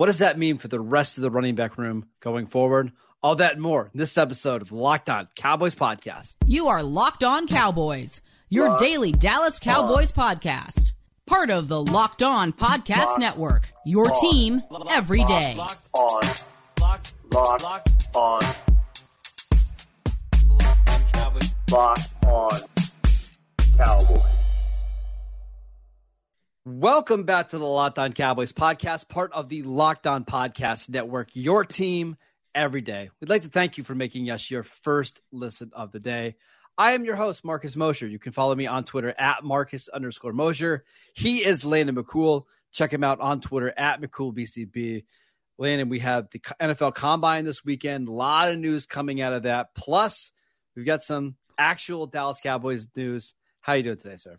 What does that mean for the rest of the running back room going forward? All that and more in this episode of Locked On Cowboys podcast. You are Locked On Cowboys, your daily Dallas Cowboys podcast. Part of the Locked On Podcast Network, your team every day. Locked on. Locked, Locked locked, on. Cowboys. Locked on. Cowboys. Welcome back to the Locked On Cowboys podcast, part of the Locked On Podcast Network, your team every day. We'd like to thank you for making us your first listen of the day. I am your host, Marcus Mosher. You can follow me on Twitter at Marcus underscore Mosher. He is Landon McCool. Check him out on Twitter at McCoolBCB. Landon, we have the NFL Combine this weekend. A lot of news coming out of that. Plus, we've got some actual Dallas Cowboys news. How you doing today, sir?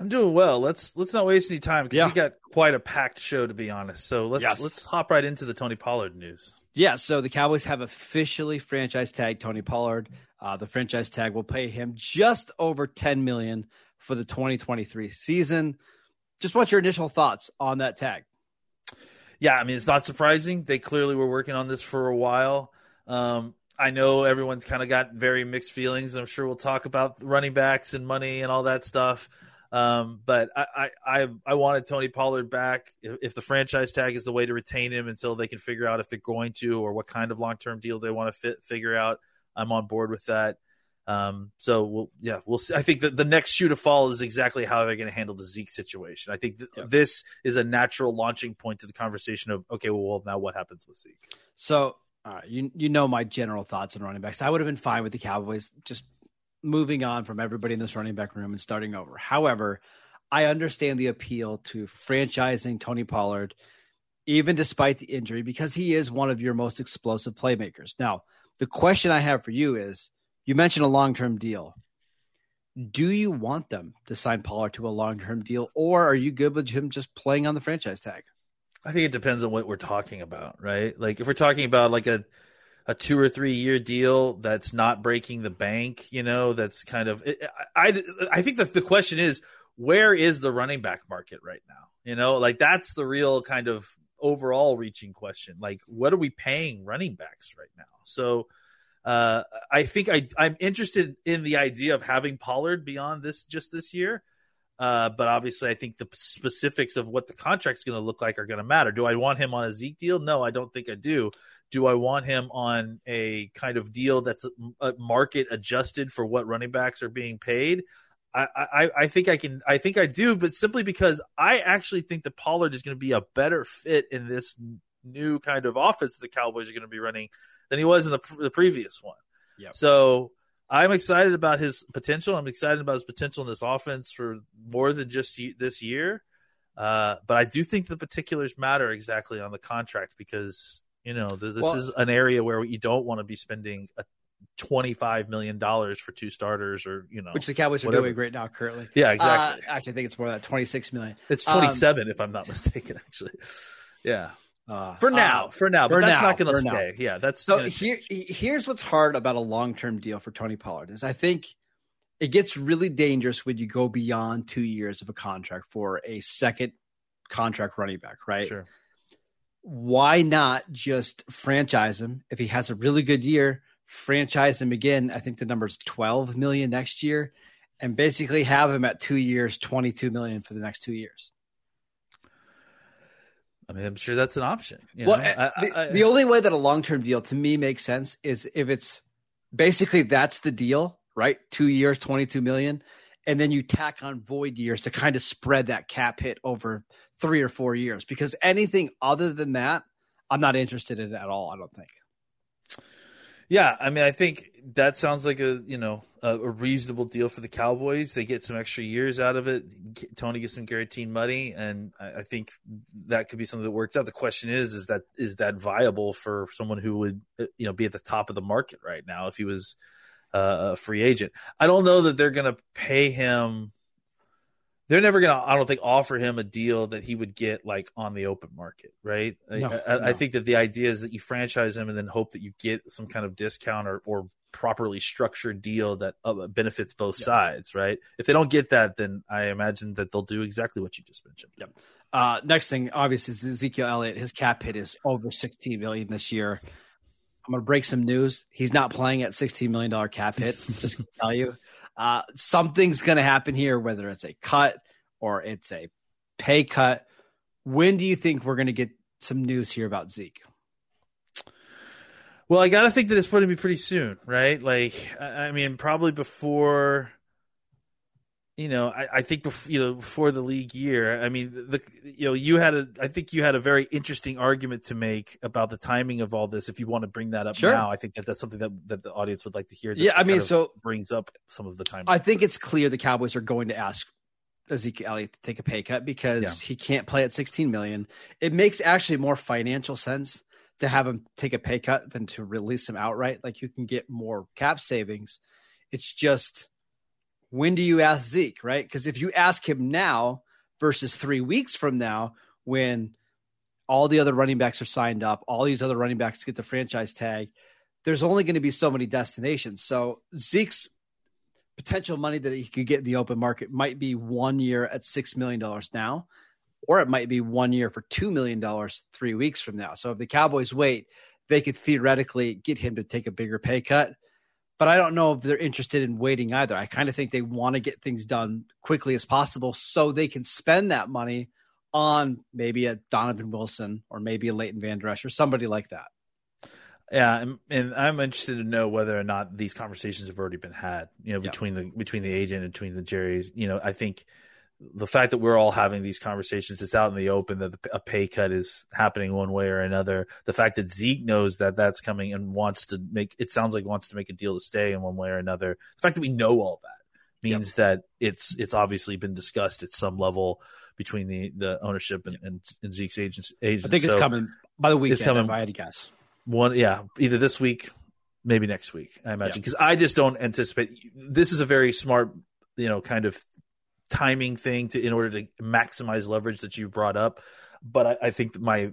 I'm doing well. Let's let's not waste any time because Yeah. we got quite a packed show to be honest. So let's Yes. let's hop right into the Tony Pollard news. Yeah, so the Cowboys have officially franchise tagged Tony Pollard. Uh, the franchise tag will pay him just over 10 million for the 2023 season. Just want your initial thoughts on that tag. Yeah, I mean it's not surprising. They clearly were working on this for a while. Um, I know everyone's kind of got very mixed feelings. I'm sure we'll talk about running backs and money and all that stuff. Um, but I, I, I, wanted Tony Pollard back. If, if the franchise tag is the way to retain him until they can figure out if they're going to or what kind of long term deal they want to fit, figure out, I'm on board with that. Um, so we'll, yeah, we'll see. I think that the next shoe to fall is exactly how they're going to handle the Zeke situation. I think th- Yeah. this is a natural launching point to the conversation of, okay, well, now what happens with Zeke? So, right, you you know my general thoughts on running backs. I would have been fine with the Cowboys just moving on from everybody in this running back room and starting over. However, I understand the appeal to franchising Tony Pollard, even despite the injury, because he is one of your most explosive playmakers. Now, the question I have for you is: You mentioned a long term deal. Do you want them to sign Pollard to a long term deal, or are you good with him just playing on the franchise tag? I think it depends on what we're talking about, right? Like if we're talking about like a a two or three year deal that's not breaking the bank, you know, that's kind of I I, think that the question is where is the running back market right now? You know, like that's the real kind of overall reaching question. Like what are we paying running backs right now? So uh, I think I I'm interested in the idea of having Pollard beyond this just this year. Uh, but obviously, I think the specifics of what the contract's going to look like are going to matter. Do I want him on a Zeke deal? No, I don't think I do. Do I want him on a kind of deal that's uh market adjusted for what running backs are being paid? I, I, I think I can. I think I do, but simply because I actually think that Pollard is going to be a better fit in this new kind of offense the Cowboys are going to be running than he was in the, the previous one. Yep. So I'm excited about his potential. I'm excited about his potential in this offense for more than just this year. Uh, but I do think the particulars matter exactly on the contract because you know th- this Well- is an area where you don't want to be spending a twenty-five million dollars for two starters, or you know, Which the Cowboys are doing right now currently. Yeah, exactly. Uh, actually, I think it's more than that 26 million. it's um, twenty-seven if I'm not mistaken. Actually, yeah. Uh, For now, uh, for now, but for that's now, not going to for now. stay. Yeah, that's so here, here's what's hard about a long term deal for Tony Pollard is I think it gets really dangerous when you go beyond two years of a contract for a second contract running back, right? Sure. Why not just franchise him if he has a really good year? Franchise him again. I think the number's 12 million next year, and basically have him at two years, 22 million for the next two years. I mean, I'm sure that's an option. you well, know? uh, I- the, I- the only way that a long term deal to me makes sense is if it's basically that's the deal, right? Two years, 22 million. And then you tack on void years to kind of spread that cap hit over three or four years. Because anything other than that, I'm not interested in at all, I don't think. Yeah, I mean, I think that sounds like a you know a, a reasonable deal for the Cowboys. They get some extra years out of it. Tony gets some guaranteed money, and I, I think that could be something that works out. The question is, is that is that viable for someone who would uh, you know be at the top of the market right now if he was uh, a free agent? I don't know that they're going to pay him they're never gonna i don't think offer him a deal that he would get like on the open market right No, I, no. I think that the idea is that you franchise him and then hope that you get some kind of discount or, or properly structured deal that uh, benefits both Yeah. sides right if they don't get that then i imagine that they'll do exactly what you just mentioned Uh, next thing, obviously, is Ezekiel Elliott. His cap hit is over 16 million this year. I'm going to break some news. He's not playing at 16 million dollar cap hit. just to tell you, uh, something's going to happen here, whether it's a cut or it's a pay cut. When do you think we're going to get some news here about Zeke? Well, I gotta think that it's going to be pretty soon, right? Like, I mean, probably before. You know, I, I think before you know before the league year. I mean, the you know you had a I think you had a very interesting argument to make about the timing of all this. If you want to bring that up Sure. now, I think that that's something that that the audience would like to hear. that Yeah, I mean, so- brings up some of the timing. I think it's clear the Cowboys are going to ask Ezekiel Elliott to take a pay cut because Yeah. he can't play at 16 million. It makes actually more financial sense to have him take a pay cut than to release him outright. Like you can get more cap savings. It's just when do you ask Zeke, right? Because if you ask him now versus three weeks from now, when all the other running backs are signed up, all these other running backs get the franchise tag, there's only going to be so many destinations. So Zeke's potential money that he could get in the open market might be one year at $6 million now, or it might be one year for $2 million three weeks from now. So if the Cowboys wait, they could theoretically get him to take a bigger pay cut. But I don't know if they're interested in waiting either. I kind of think they want to get things done quickly as possible so they can spend that money on maybe a Donovan Wilson or maybe a Leighton Vander Esch or somebody like that. Yeah, and, and I'm interested to know whether or not these conversations have already been had. You know, Yeah. between the between the agent and between the Jerry's. You know, I think the fact that we're all having these conversations, it's out in the open that a pay cut is happening one way or another. The fact that Zeke knows that that's coming and wants to make it sounds like wants to make a deal to stay in one way or another. The fact that we know all that means that it's it's obviously been discussed at some level between the the ownership and, and, and Zeke's agents. agent. I think it's coming by the weekend. It's coming. If I had to guess. one yeah either this week maybe next week i imagine because i just don't anticipate this is a very smart you know kind of timing thing to in order to maximize leverage that you brought up. But i, I think that my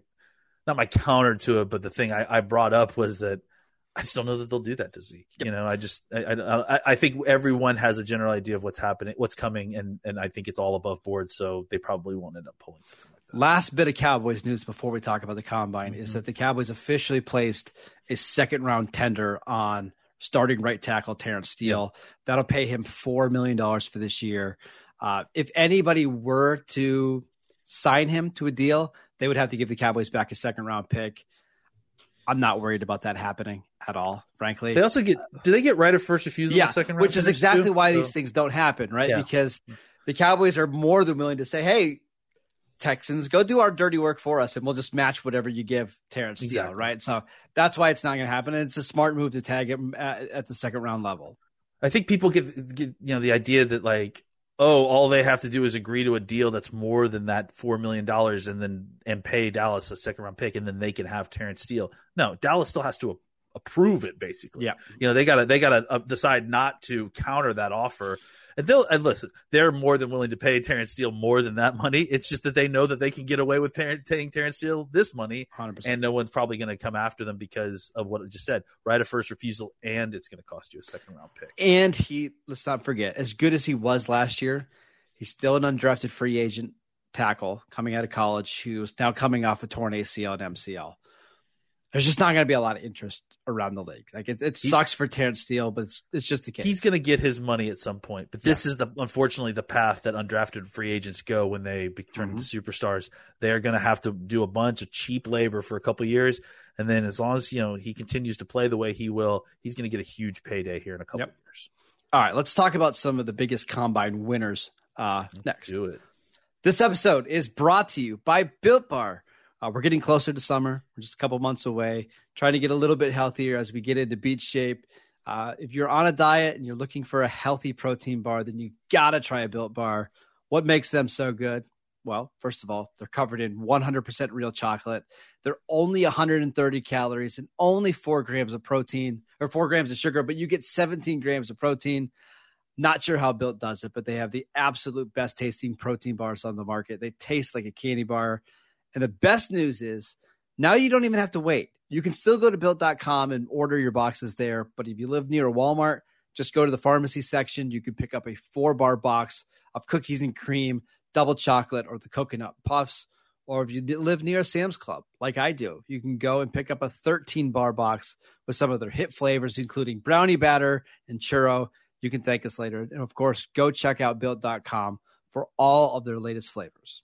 not my counter to it but the thing I, I brought up was that i just don't know that they'll do that to zeke. You know i just I, I i think everyone has a general idea of what's happening what's coming and and i think it's all above board so they probably won't end up pulling something like that. Last bit of Cowboys news before we talk about the combine is mm-hmm. that the Cowboys officially placed a second round tender on starting right tackle Terrence Steele. That'll pay him $4 million for this year. Uh, if anybody were to sign him to a deal, they would have to give the Cowboys back a second round pick. I'm not worried about that happening at all, frankly. they also get do they get right of first refusal yeah, the second round which is exactly too? why So- these things don't happen, right? Yeah. Because the Cowboys are more than willing to say, "Hey, Texans, go do our dirty work for us, and we'll just match whatever you give Terrence Steele." Right? So that's why it's not going to happen, and it's a smart move to tag him at, at the second round level. I think people get get you know the idea that like oh all they have to do is agree to a deal that's more than that four million dollars and then and pay Dallas a second round pick and then they can have Terrence Steele. No, Dallas still has to approve it basically. Yeah. you know they gotta they gotta uh, decide not to counter that offer. And they'll and listen, they're more than willing to pay Terrence Steele more than that money. It's just that they know that they can get away with paying Terrence Steele this money, Hundred percent. and no one's probably going to come after them because of what I just said. Right of first refusal, and it's going to cost you a second round pick. And he, let's not forget, as good as he was last year, he's still an undrafted free agent tackle coming out of college who's now coming off a torn ACL and MCL. There's just not going to be a lot of interest around the league. Like it, it He's- sucks for Terrence Steele, but it's, it's just the case. He's going to get his money at some point, but this is the unfortunately the path that undrafted free agents go when they turn into superstars. They are going to have to do a bunch of cheap labor for a couple of years, and then as long as you know he continues to play the way he will, he's going to get a huge payday here in a couple Yep. of years. All right, let's talk about some of the biggest combine winners uh, next. Do it. This episode is brought to you by Built Bar. Uh, we're getting closer to summer. We're just a couple months away, trying to get a little bit healthier as we get into beach shape. Uh, if you're on a diet and you're looking for a healthy protein bar, then you got to try a built bar. What makes them so good? Well, first of all, they're covered in 100% real chocolate. They're only 130 calories and only four grams of protein or four grams of sugar, but you get 17 grams of protein. Not sure how Built does it, but they have the absolute best tasting protein bars on the market. They taste like a candy bar. And the best news is now you don't even have to wait. You can still go to built.com and order your boxes there. But if you live near a Walmart, just go to the pharmacy section. You can pick up a four bar box of cookies and cream, double chocolate, or the coconut puffs. Or if you live near a Sam's Club, like I do, you can go and pick up a 13 bar box with some of their hit flavors, including brownie batter and churro. You can thank us later. And of course, go check out built.com for all of their latest flavors.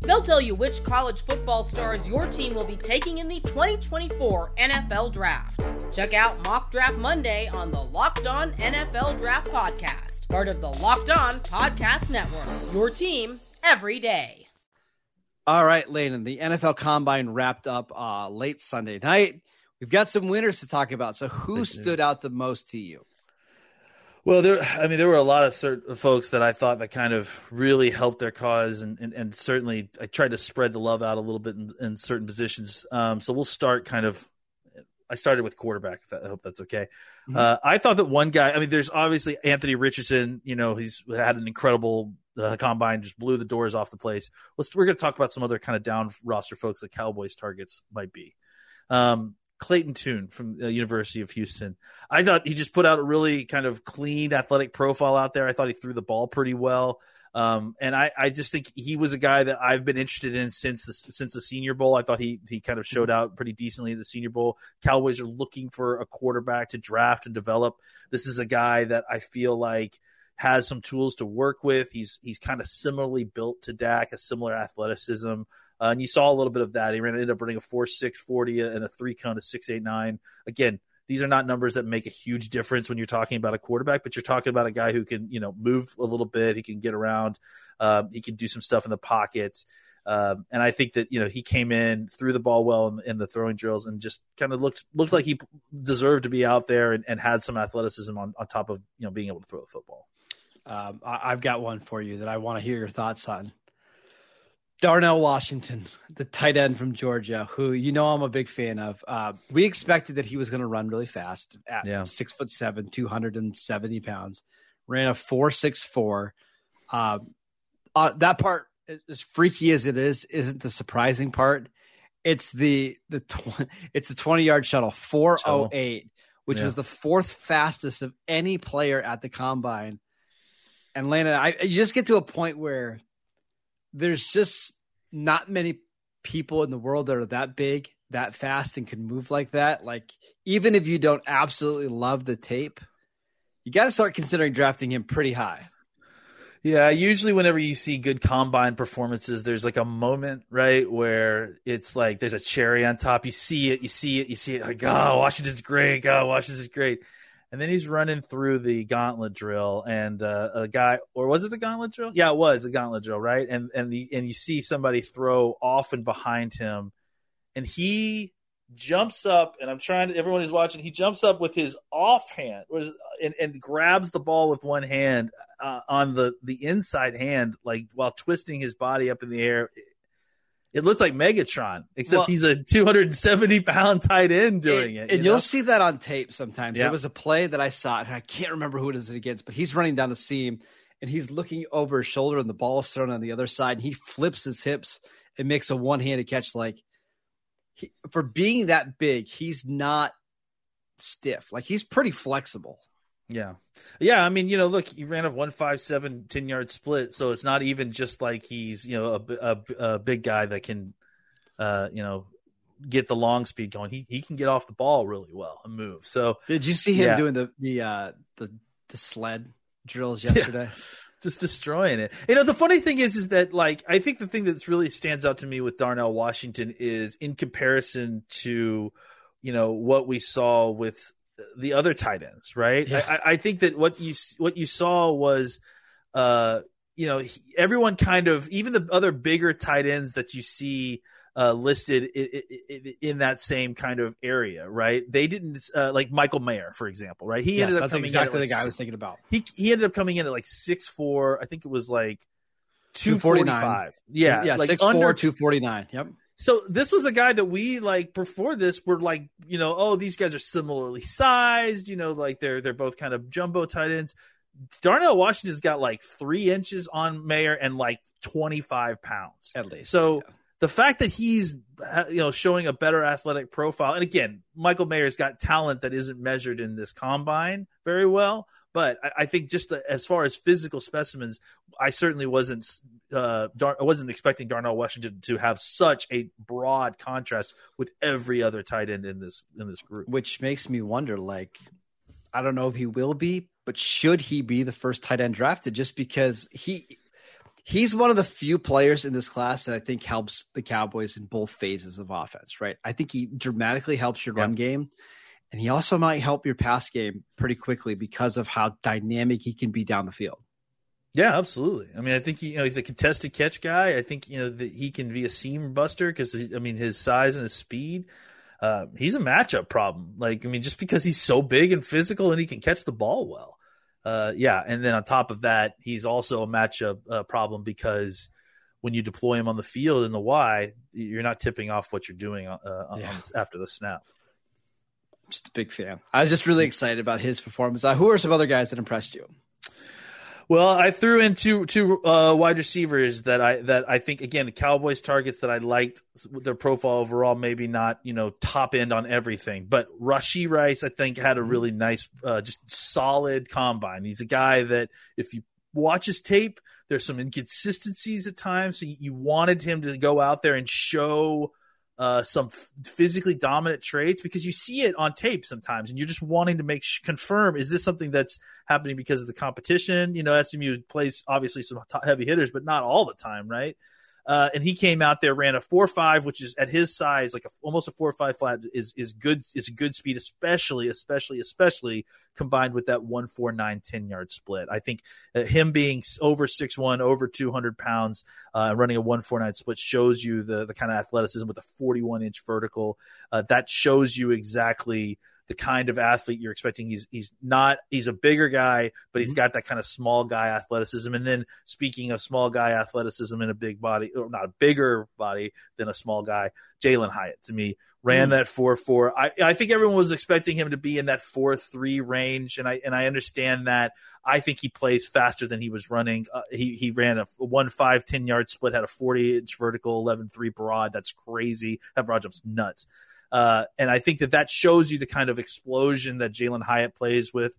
They'll tell you which college football stars your team will be taking in the 2024 NFL Draft. Check out Mock Draft Monday on the Locked On NFL Draft Podcast, part of the Locked On Podcast Network. Your team every day. All right, Landon, the NFL Combine wrapped up uh, late Sunday night. We've got some winners to talk about. So, who stood out the most to you? Well, there. I mean, there were a lot of certain folks that I thought that kind of really helped their cause, and, and, and certainly I tried to spread the love out a little bit in, in certain positions. Um, so we'll start kind of. I started with quarterback. I hope that's okay. Mm-hmm. Uh, I thought that one guy. I mean, there's obviously Anthony Richardson. You know, he's had an incredible uh, combine, just blew the doors off the place. Let's. We're going to talk about some other kind of down roster folks that Cowboys targets might be. Um, Clayton Tune from the University of Houston. I thought he just put out a really kind of clean athletic profile out there. I thought he threw the ball pretty well. Um, and I, I just think he was a guy that I've been interested in since the, since the Senior Bowl. I thought he he kind of showed out pretty decently in the Senior Bowl. Cowboys are looking for a quarterback to draft and develop. This is a guy that I feel like has some tools to work with. He's he's kind of similarly built to Dak, a similar athleticism. Uh, and you saw a little bit of that. He ran, ended up running a 4 6 40 and a three cone of 6 8 9. Again, these are not numbers that make a huge difference when you're talking about a quarterback, but you're talking about a guy who can, you know, move a little bit. He can get around. Um, he can do some stuff in the pocket. Um, and I think that you know he came in, threw the ball well in, in the throwing drills, and just kind of looked looked like he deserved to be out there and, and had some athleticism on, on top of you know being able to throw the football. Um, I, have got one for you that I want to hear your thoughts on. Darnell Washington, the tight end from Georgia, who you know I'm a big fan of. Uh, we expected that he was going to run really fast at yeah. six foot seven, two hundred and seventy pounds. Ran a four six four. Uh, uh, that part, as freaky as it is, isn't the surprising part. It's the the tw- it's the twenty yard shuttle four oh eight, which yeah. was the fourth fastest of any player at the combine. And Landon, I you just get to a point where there's just not many people in the world that are that big, that fast, and can move like that. Like, even if you don't absolutely love the tape, you got to start considering drafting him pretty high. Yeah, usually whenever you see good combine performances, there's like a moment, right, where it's like there's a cherry on top. You see it, you see it, you see it. Like, oh, Washington's great. Oh, Washington's great and then he's running through the gauntlet drill and uh, a guy or was it the gauntlet drill? Yeah it was the gauntlet drill right? And and the, and you see somebody throw off and behind him. And he jumps up and i'm trying to everyone who's watching he jumps up with his off offhand and, and grabs the ball with one hand uh, on the the inside hand like while twisting his body up in the air it looked like Megatron, except well, he's a 270 pound tight end doing it. it and you will see that on tape sometimes. Yeah. There was a play that I saw, and I can't remember who it is against, but he's running down the seam and he's looking over his shoulder, and the ball is thrown on the other side, and he flips his hips and makes a one handed catch. Like he, for being that big, he's not stiff. Like he's pretty flexible. Yeah. Yeah. I mean, you know, look, he ran a 157 10 yard split. So it's not even just like he's, you know, a, a, a, big guy that can, uh, you know, get the long speed going. He, he can get off the ball really well and move. So did you see him yeah. doing the, the, uh, the, the sled drills yesterday? just destroying it. You know, the funny thing is, is that like I think the thing that's really stands out to me with Darnell Washington is in comparison to, you know, what we saw with the other tight ends, right? Yeah. I, I think that what you what you saw was, uh, you know, he, everyone kind of even the other bigger tight ends that you see uh, listed in, in, in, that same kind of area, right? They didn't uh, like Michael Mayer, for example, right? He yes, ended up coming exactly in at the like guy I was thinking about. he he ended up coming in at like six four. I think it was like two forty five. Yeah, yeah, like six under four, two forty nine. Yep. So this was a guy that we like before this were like, you know, oh, these guys are similarly sized, you know, like they're they're both kind of jumbo tight ends. Darnell Washington's got like three inches on Mayer and like twenty five pounds at least. So yeah. the fact that he's you know showing a better athletic profile, and again, Michael Mayer's got talent that isn't measured in this combine very well. But I, I think just the, as far as physical specimens, I certainly wasn't uh, Dar- I wasn't expecting Darnell Washington to have such a broad contrast with every other tight end in this in this group. Which makes me wonder, like, I don't know if he will be, but should he be the first tight end drafted? Just because he he's one of the few players in this class that I think helps the Cowboys in both phases of offense. Right? I think he dramatically helps your run game. And he also might help your pass game pretty quickly because of how dynamic he can be down the field. Yeah, absolutely. I mean, I think he, you know he's a contested catch guy. I think you know that he can be a seam buster because I mean his size and his speed. Uh, he's a matchup problem. Like I mean, just because he's so big and physical and he can catch the ball well. Uh, yeah, and then on top of that, he's also a matchup uh, problem because when you deploy him on the field in the Y, you're not tipping off what you're doing uh, yeah. on, after the snap just a big fan. I was just really excited about his performance. Uh, who are some other guys that impressed you? Well, I threw in two two uh, wide receivers that I that I think again the Cowboys targets that I liked their profile overall. Maybe not you know top end on everything, but Rashee Rice I think had a really nice, uh, just solid combine. He's a guy that if you watch his tape, there's some inconsistencies at times. So you wanted him to go out there and show uh, some f- physically dominant traits because you see it on tape sometimes, and you're just wanting to make sh- confirm is this something that's happening because of the competition? You know, SMU plays obviously some t- heavy hitters, but not all the time, right? Uh, and he came out there, ran a four five, which is at his size, like a, almost a four five flat is is good is good speed, especially especially especially combined with that one four nine ten yard split. I think uh, him being over six one, over two hundred pounds, uh, running a one four nine split shows you the the kind of athleticism with a forty one inch vertical. Uh, that shows you exactly the kind of athlete you're expecting. He's he's not he's a bigger guy, but he's got that kind of small guy athleticism. And then speaking of small guy athleticism in a big body, or not a bigger body than a small guy, Jalin Hyatt to me ran mm. that four four. I I think everyone was expecting him to be in that four three range, and I and I understand that. I think he plays faster than he was running. Uh, he he ran a one five ten yard split, had a forty inch vertical, 11-3 broad. That's crazy. That broad jump's nuts. Uh, and I think that that shows you the kind of explosion that Jalin Hyatt plays with.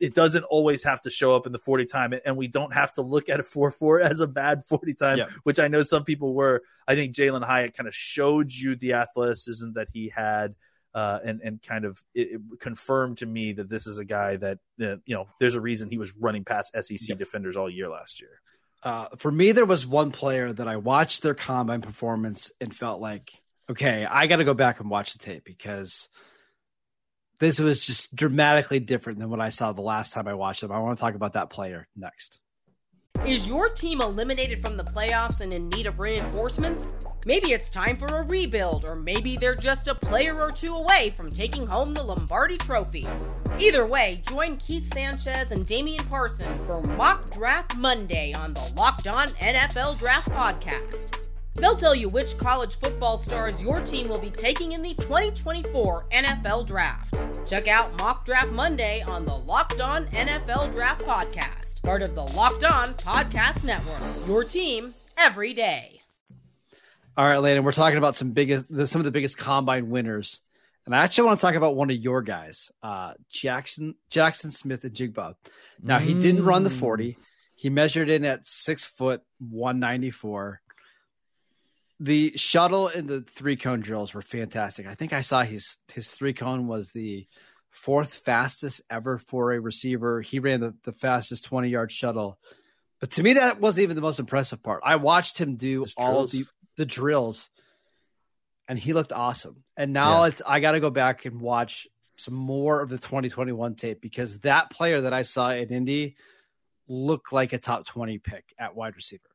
It doesn't always have to show up in the 40 time, and we don't have to look at a 4 4 as a bad 40 time, yeah. which I know some people were. I think Jalin Hyatt kind of showed you the athleticism that he had. Uh, and and kind of it, it confirmed to me that this is a guy that uh, you know there's a reason he was running past SEC yep. defenders all year last year. Uh, for me, there was one player that I watched their combine performance and felt like okay, I got to go back and watch the tape because this was just dramatically different than what I saw the last time I watched them. I want to talk about that player next. Is your team eliminated from the playoffs and in need of reinforcements? Maybe it's time for a rebuild, or maybe they're just a player or two away from taking home the Lombardi Trophy. Either way, join Keith Sanchez and Damian Parson for Mock Draft Monday on the Locked On NFL Draft Podcast. They'll tell you which college football stars your team will be taking in the 2024 NFL Draft. Check out Mock Draft Monday on the Locked On NFL Draft Podcast, part of the Locked On Podcast Network. Your team every day. All right, Landon, we're talking about some biggest, some of the biggest combine winners, and I actually want to talk about one of your guys, uh, Jackson Jaxon Smith-Njigba. Now he didn't run the 40. He measured in at six foot 194 the shuttle and the three cone drills were fantastic. I think I saw his his three cone was the fourth fastest ever for a receiver. He ran the, the fastest 20 yard shuttle But to me, that wasn't even the most impressive part. I watched him do His all drills. the, the drills, and he looked awesome. And now Yeah. it's I got to go back and watch some more of the 2021 tape because that player that I saw in Indy looked like a top 20 pick at wide receiver.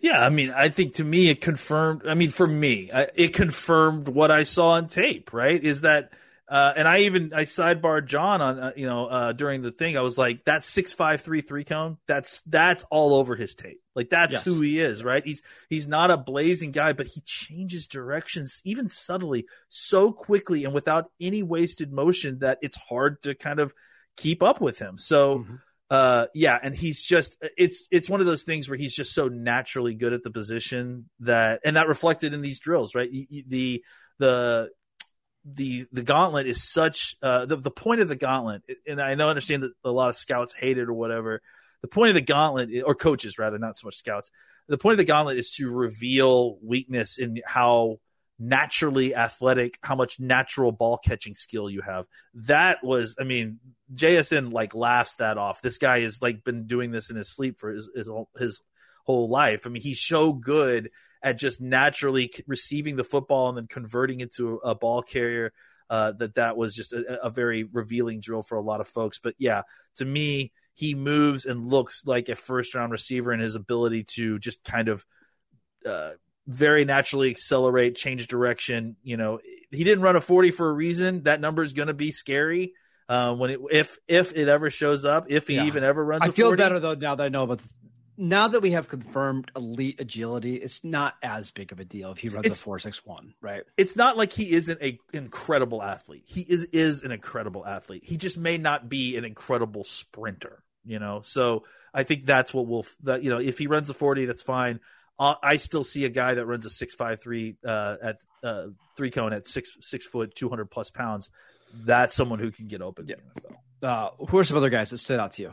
Yeah, I mean, I think to me it confirmed. I mean, for me, it confirmed what I saw on tape. Right? Is that, uh, and I even I sidebarred John on uh, you know uh, during the thing. I was like, that six five three three cone. That's that's all over his tape. Like that's Yes. who he is. Right? He's he's not a blazing guy, but he changes directions even subtly so quickly and without any wasted motion that it's hard to kind of keep up with him. So Mhm. Uh yeah and he's just it's it's one of those things where he's just so naturally good at the position that and that reflected in these drills right? The the the the gauntlet is such uh the, the point of the gauntlet and i know understand that a lot of scouts hate it or whatever. The point of the gauntlet or coaches rather not so much scouts. The point of the gauntlet is to reveal weakness in how naturally athletic how much natural ball catching skill you have that was i mean JSN like laughs that off. This guy has like been doing this in his sleep for his his whole, his whole life. I mean, he's so good at just naturally receiving the football and then converting into a ball carrier. Uh, that that was just a, a very revealing drill for a lot of folks. But yeah, to me, he moves and looks like a first round receiver, and his ability to just kind of uh, very naturally accelerate, change direction. You know, he didn't run a forty for a reason. That number is going to be scary uh, when it if if it ever shows up, if he Yeah. even ever runs. I a feel 40. better though now that I know about. Now that we have confirmed elite agility, it's not as big of a deal if he runs It's- a four six one, right? It's not like he isn't a incredible athlete. He is is an incredible athlete. He just may not be an incredible sprinter. You know, so I think that's what we'll that you know if he runs a forty, that's fine. Uh, I still see a guy that runs a six five three uh, at uh, three cone at six six foot two hundred plus pounds. That's someone who can get open. NFL. Uh, who are some other guys that stood out to you?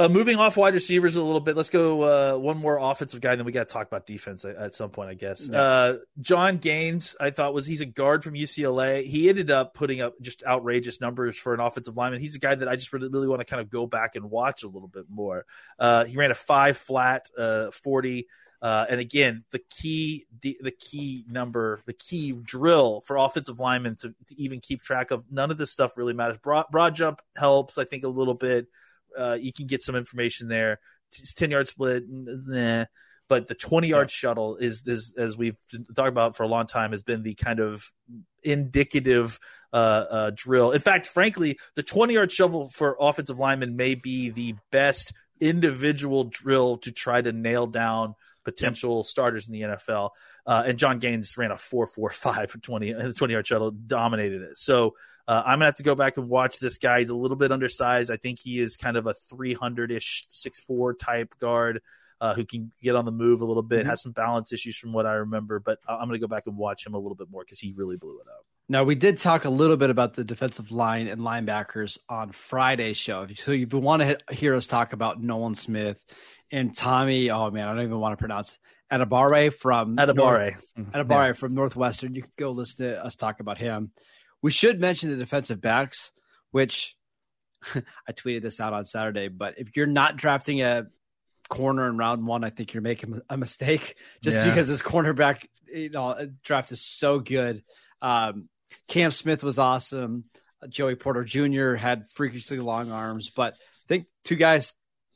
Uh, moving off wide receivers a little bit, let's go uh, one more offensive guy, and then we got to talk about defense at, at some point, I guess. Yeah. Uh, Jon Gaines, I thought was he's a guard from UCLA. He ended up putting up just outrageous numbers for an offensive lineman. He's a guy that I just really, really want to kind of go back and watch a little bit more. Uh, he ran a five flat uh, forty. Uh, and again, the key, the key number, the key drill for offensive linemen to, to even keep track of. None of this stuff really matters. Broad, broad jump helps, I think, a little bit. Uh, you can get some information there. It's ten yard split, nah. but the twenty yard shuttle is, is as we've talked about for a long time has been the kind of indicative uh, uh, drill. In fact, frankly, the twenty yard shuttle for offensive linemen may be the best individual drill to try to nail down potential starters in the NFL. Uh, and Jon Gaines ran a four four five for twenty and the twenty yard shuttle, dominated it. So uh, I'm gonna have to go back and watch this guy. He's a little bit undersized. I think he is kind of a 300 ish six four type guard. Uh, who can get on the move a little bit, Mhm. has some balance issues from what I remember, but I'm going to go back and watch him a little bit more because he really blew it up. Now we did talk a little bit about the defensive line and linebackers on Friday's show. So if you want to hear us talk about Nolan Smith and Tommy, oh man, I don't even want to pronounce Adabare from Adabare. North, Adabare from Northwestern. You can go listen to us talk about him. We should mention the defensive backs, which I tweeted this out on Saturday. But if you're not drafting a corner in round one, I think you're making a mistake just Yeah. because this cornerback you know, draft is so good. Um, Cam Smith was awesome. Joey Porter Jr. had freakishly long arms, but I think two guys,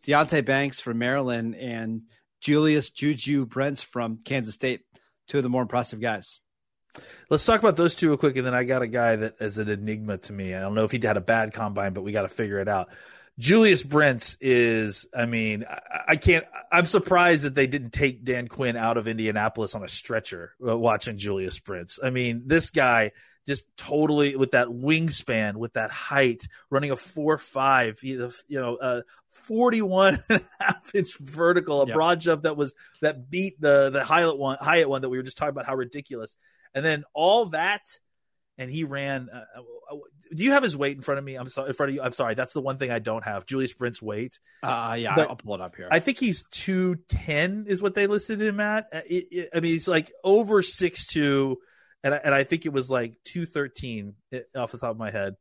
Deonte Banks from Maryland and Julius Juju Brents from Kansas State, two of the more impressive guys. Let's talk about those two real quick, and then I got a guy that is an enigma to me. I don't know if he had a bad combine, but we got to figure it out. Julius Brents is, I mean, I, I can't. I'm surprised that they didn't take Dan Quinn out of Indianapolis on a stretcher uh, watching Julius Brents. I mean, this guy just totally with that wingspan, with that height, running a four five, you know, uh, 41 and a half inch vertical, a broad jump that was that beat the the Hyatt one, Hyatt one that we were just talking about how ridiculous, and then all that, and he ran. Uh, uh, do you have his weight in front of me? I'm sorry, in front of you. I'm sorry. That's the one thing I don't have. Julius Brent's weight. Uh, yeah, But I'll pull it up here. I think he's two ten is what they listed him at. Uh, it- it- I mean, he's like over six two, and I, and I think it was like two thirteen off the top of my head.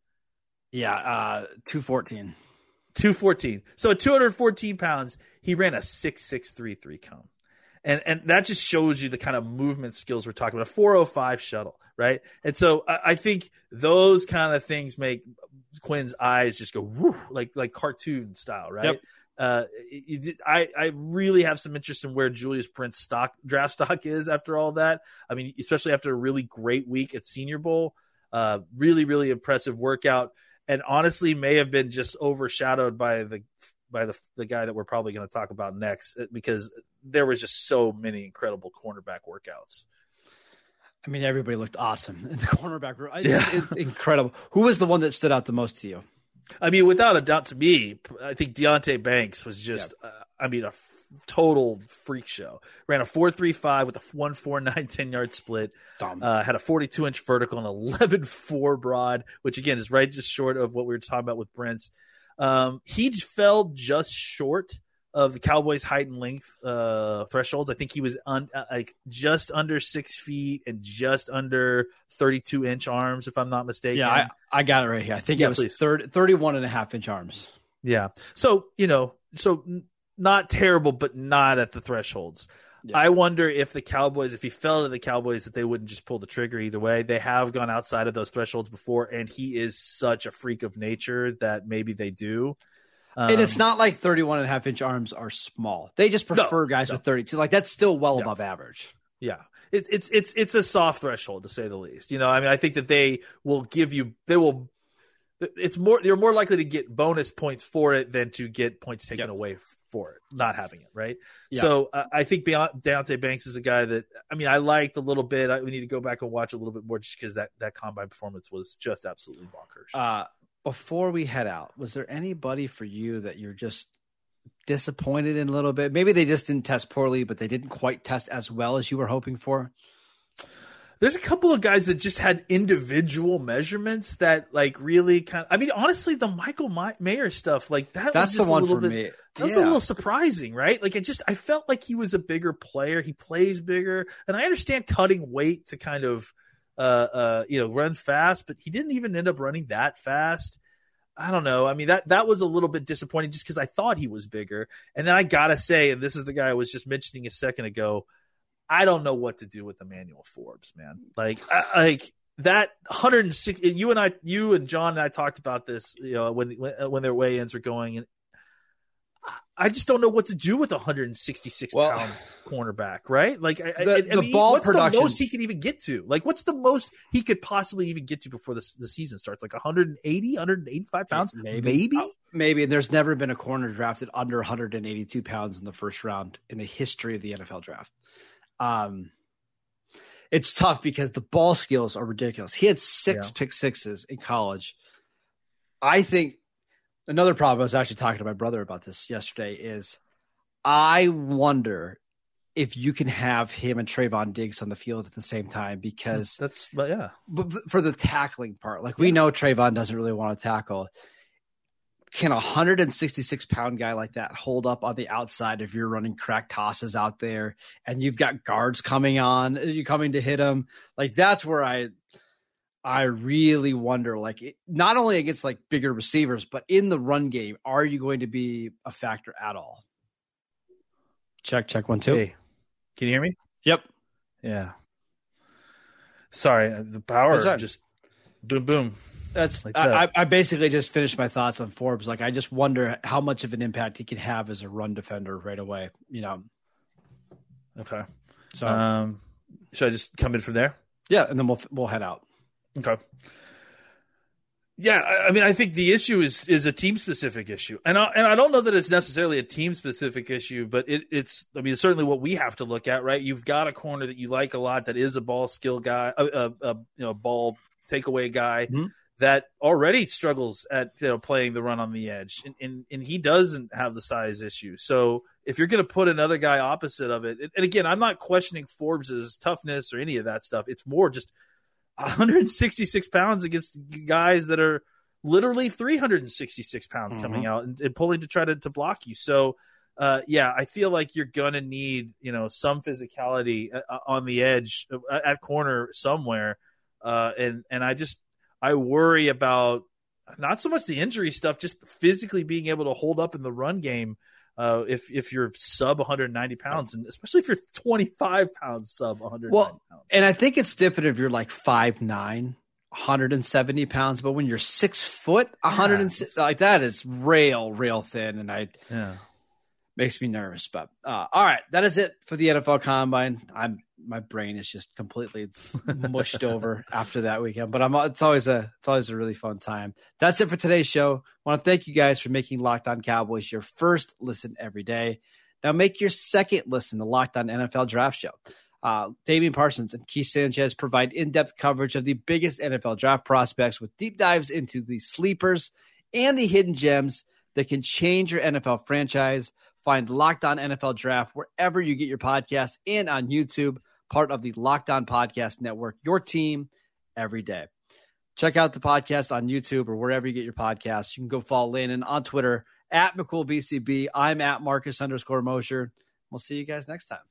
yeah, uh, two fourteen. 214. So at 214 pounds, he ran a 6633 cone. And and that just shows you the kind of movement skills we're talking about. A 405 shuttle, right? And so I, I think those kind of things make Quinn's eyes just go whoo, like like cartoon style, right? Yep. Uh, I I really have some interest in where Julius Brent's stock draft stock is after all that. I mean, especially after a really great week at Senior Bowl, uh, really really impressive workout, and honestly may have been just overshadowed by the by the the guy that we're probably going to talk about next uh, because there was just so many incredible cornerback workouts. I mean, everybody looked awesome in the cornerback room. It's, Yeah. it's incredible. Who was the one that stood out the most to you? I mean, without a doubt, to me, I think Deonte Banks was just, uh, I mean, a f- total freak show. Ran a 4.35 with a 1.49 10 yard split. Dumb. Uh, had a 42 inch vertical and 11.4 broad, which again is right just short of what we were talking about with Brent's. Um, he fell just short of the Cowboys' height and length uh, thresholds. I think he was un- uh, like just under six feet and just under 32 inch arms, if I'm not mistaken. yeah, I, I got it right here. I think Yeah, it was please. 30, 31 and a half inch arms. Yeah. So, you know, so not terrible, but not at the thresholds. Yeah. I wonder if the Cowboys, if he fell to the Cowboys, that they wouldn't just pull the trigger either way. They have gone outside of those thresholds before, and he is such a freak of nature that maybe they do. and it's Um, not like 31 and a half inch arms are small. They just prefer guys no. with 32. Like that's still well Yeah. above average. Yeah. It, it's it's it's a soft threshold to say the least. You know, I mean, I think that they will give you they will. It's more you're more likely to get bonus points for it than to get points taken Yep. away for it, not having it, right? Yeah. So uh, I think Beyond, Deonte Banks is a guy that I mean I liked a little bit. I, we need to go back and watch a little bit more just because that that combine performance was just absolutely bonkers. Uh, before we head out, was there anybody for you that you're just disappointed in a little bit? Maybe they just didn't test poorly, but they didn't quite test as well as you were hoping for. There's a couple of guys that just had individual measurements that like really kind of. I mean, honestly, the Michael My- Mayer stuff like that That's was just the one a little for bit. me. That was Yeah. a little surprising, right? Like it just I felt like he was a bigger player. He plays bigger. And I understand cutting weight to kind of uh uh you know run fast, but he didn't even end up running that fast. I don't know. I mean that that was a little bit disappointing just because I thought he was bigger. And then I gotta say, and this is the guy I was just mentioning a second ago, I don't know what to do with Emmanuel Forbes, man. Like I, like that 106 you and I you and John and I talked about this, you know, when when, uh, when their weigh-ins were going and I just don't know what to do with a 166 Well- pound cornerback, right? Like, The- I, I the mean, ball what's production- the most he can even get to? Like, what's the most he could possibly even get to before the, the season starts? Like 180, 185 pounds, Maybe. maybe. Oh, maybe. And there's never been a corner drafted under 182 pounds in the first round in the history of the NFL draft. Um, it's tough because the ball skills are ridiculous. He had six Yeah. pick sixes in college. I think another problem. I was actually talking to my brother about this yesterday. Is I wonder if you can have him and Trevon Diggs on the field at the same time because That's, but yeah, but but for the tackling part, like we know Trevon doesn't really want to tackle. Can a 166 pound guy like that hold up on the outside if you're running crack tosses out there and you've got guards coming on, uh, you coming to hit him? Like that's where I, I really wonder. Like it, not only against like bigger receivers, but in the run game, are you going to be a factor at all? Check, check one, two. Hey, can you hear me? Yep. Yeah. Sorry, uh, the power just boom, boom. That's Like I, I. I basically just finished my thoughts on Forbes. Like I just wonder how much of an impact he can have as a run defender right away. You know, Okay. so Um, should I just come in from there? yeah, and then we'll we'll head out. Okay. Yeah, I, I mean, I think the issue is is a team specific issue, and I, and I don't know that it's necessarily a team specific issue, but it, it's I mean, it's certainly what we have to look at, right? You've got a corner that you like a lot that is a ball skill guy, a, a, a you know ball takeaway guy Mhm. That already struggles at you know playing the run on the edge, and and, and he doesn't have the size issue. So if you're going to put another guy opposite of it, and, again, I'm not questioning Forbes's toughness or any of that stuff. It's more just 166 pounds against guys that are literally 366 pounds coming out and, and pulling to try to, to block you. So, uh, yeah, I feel like you're going to need, you know, some physicality uh, on the edge uh, at corner somewhere. Uh, and, and I just, I worry about not so much the injury stuff, just physically being able to hold up in the run game. Uh, if if you're sub 190 pounds, and especially if you're 25 pounds sub 190 Well, pounds. and I think it's different if you're like 5'9, 170 pounds, but when you're six foot, 106, like that is rail, rail thin. And I, yeah. makes me nervous. But uh, all right, that is it for the NFL Combine. I'm my brain is just completely mushed over after that weekend. But I'm it's always a it's always a really fun time. That's it for today's show. I want to thank you guys for making Locked On Cowboys your first listen every day. Now make your second listen the Locked On NFL Draft Show. Uh, Damian Parsons and Keith Sanchez provide in-depth coverage of the biggest NFL draft prospects with deep dives into the sleepers and the hidden gems that can change your NFL franchise. Find Locked On NFL Draft wherever you get your podcasts and on YouTube, part of the Locked On Podcast Network, your team every day. Check out the podcast on YouTube or wherever you get your podcasts. You can go follow Landon on Twitter at McCoolBCB. I'm at Marcus underscore Mosher. We'll see you guys next time.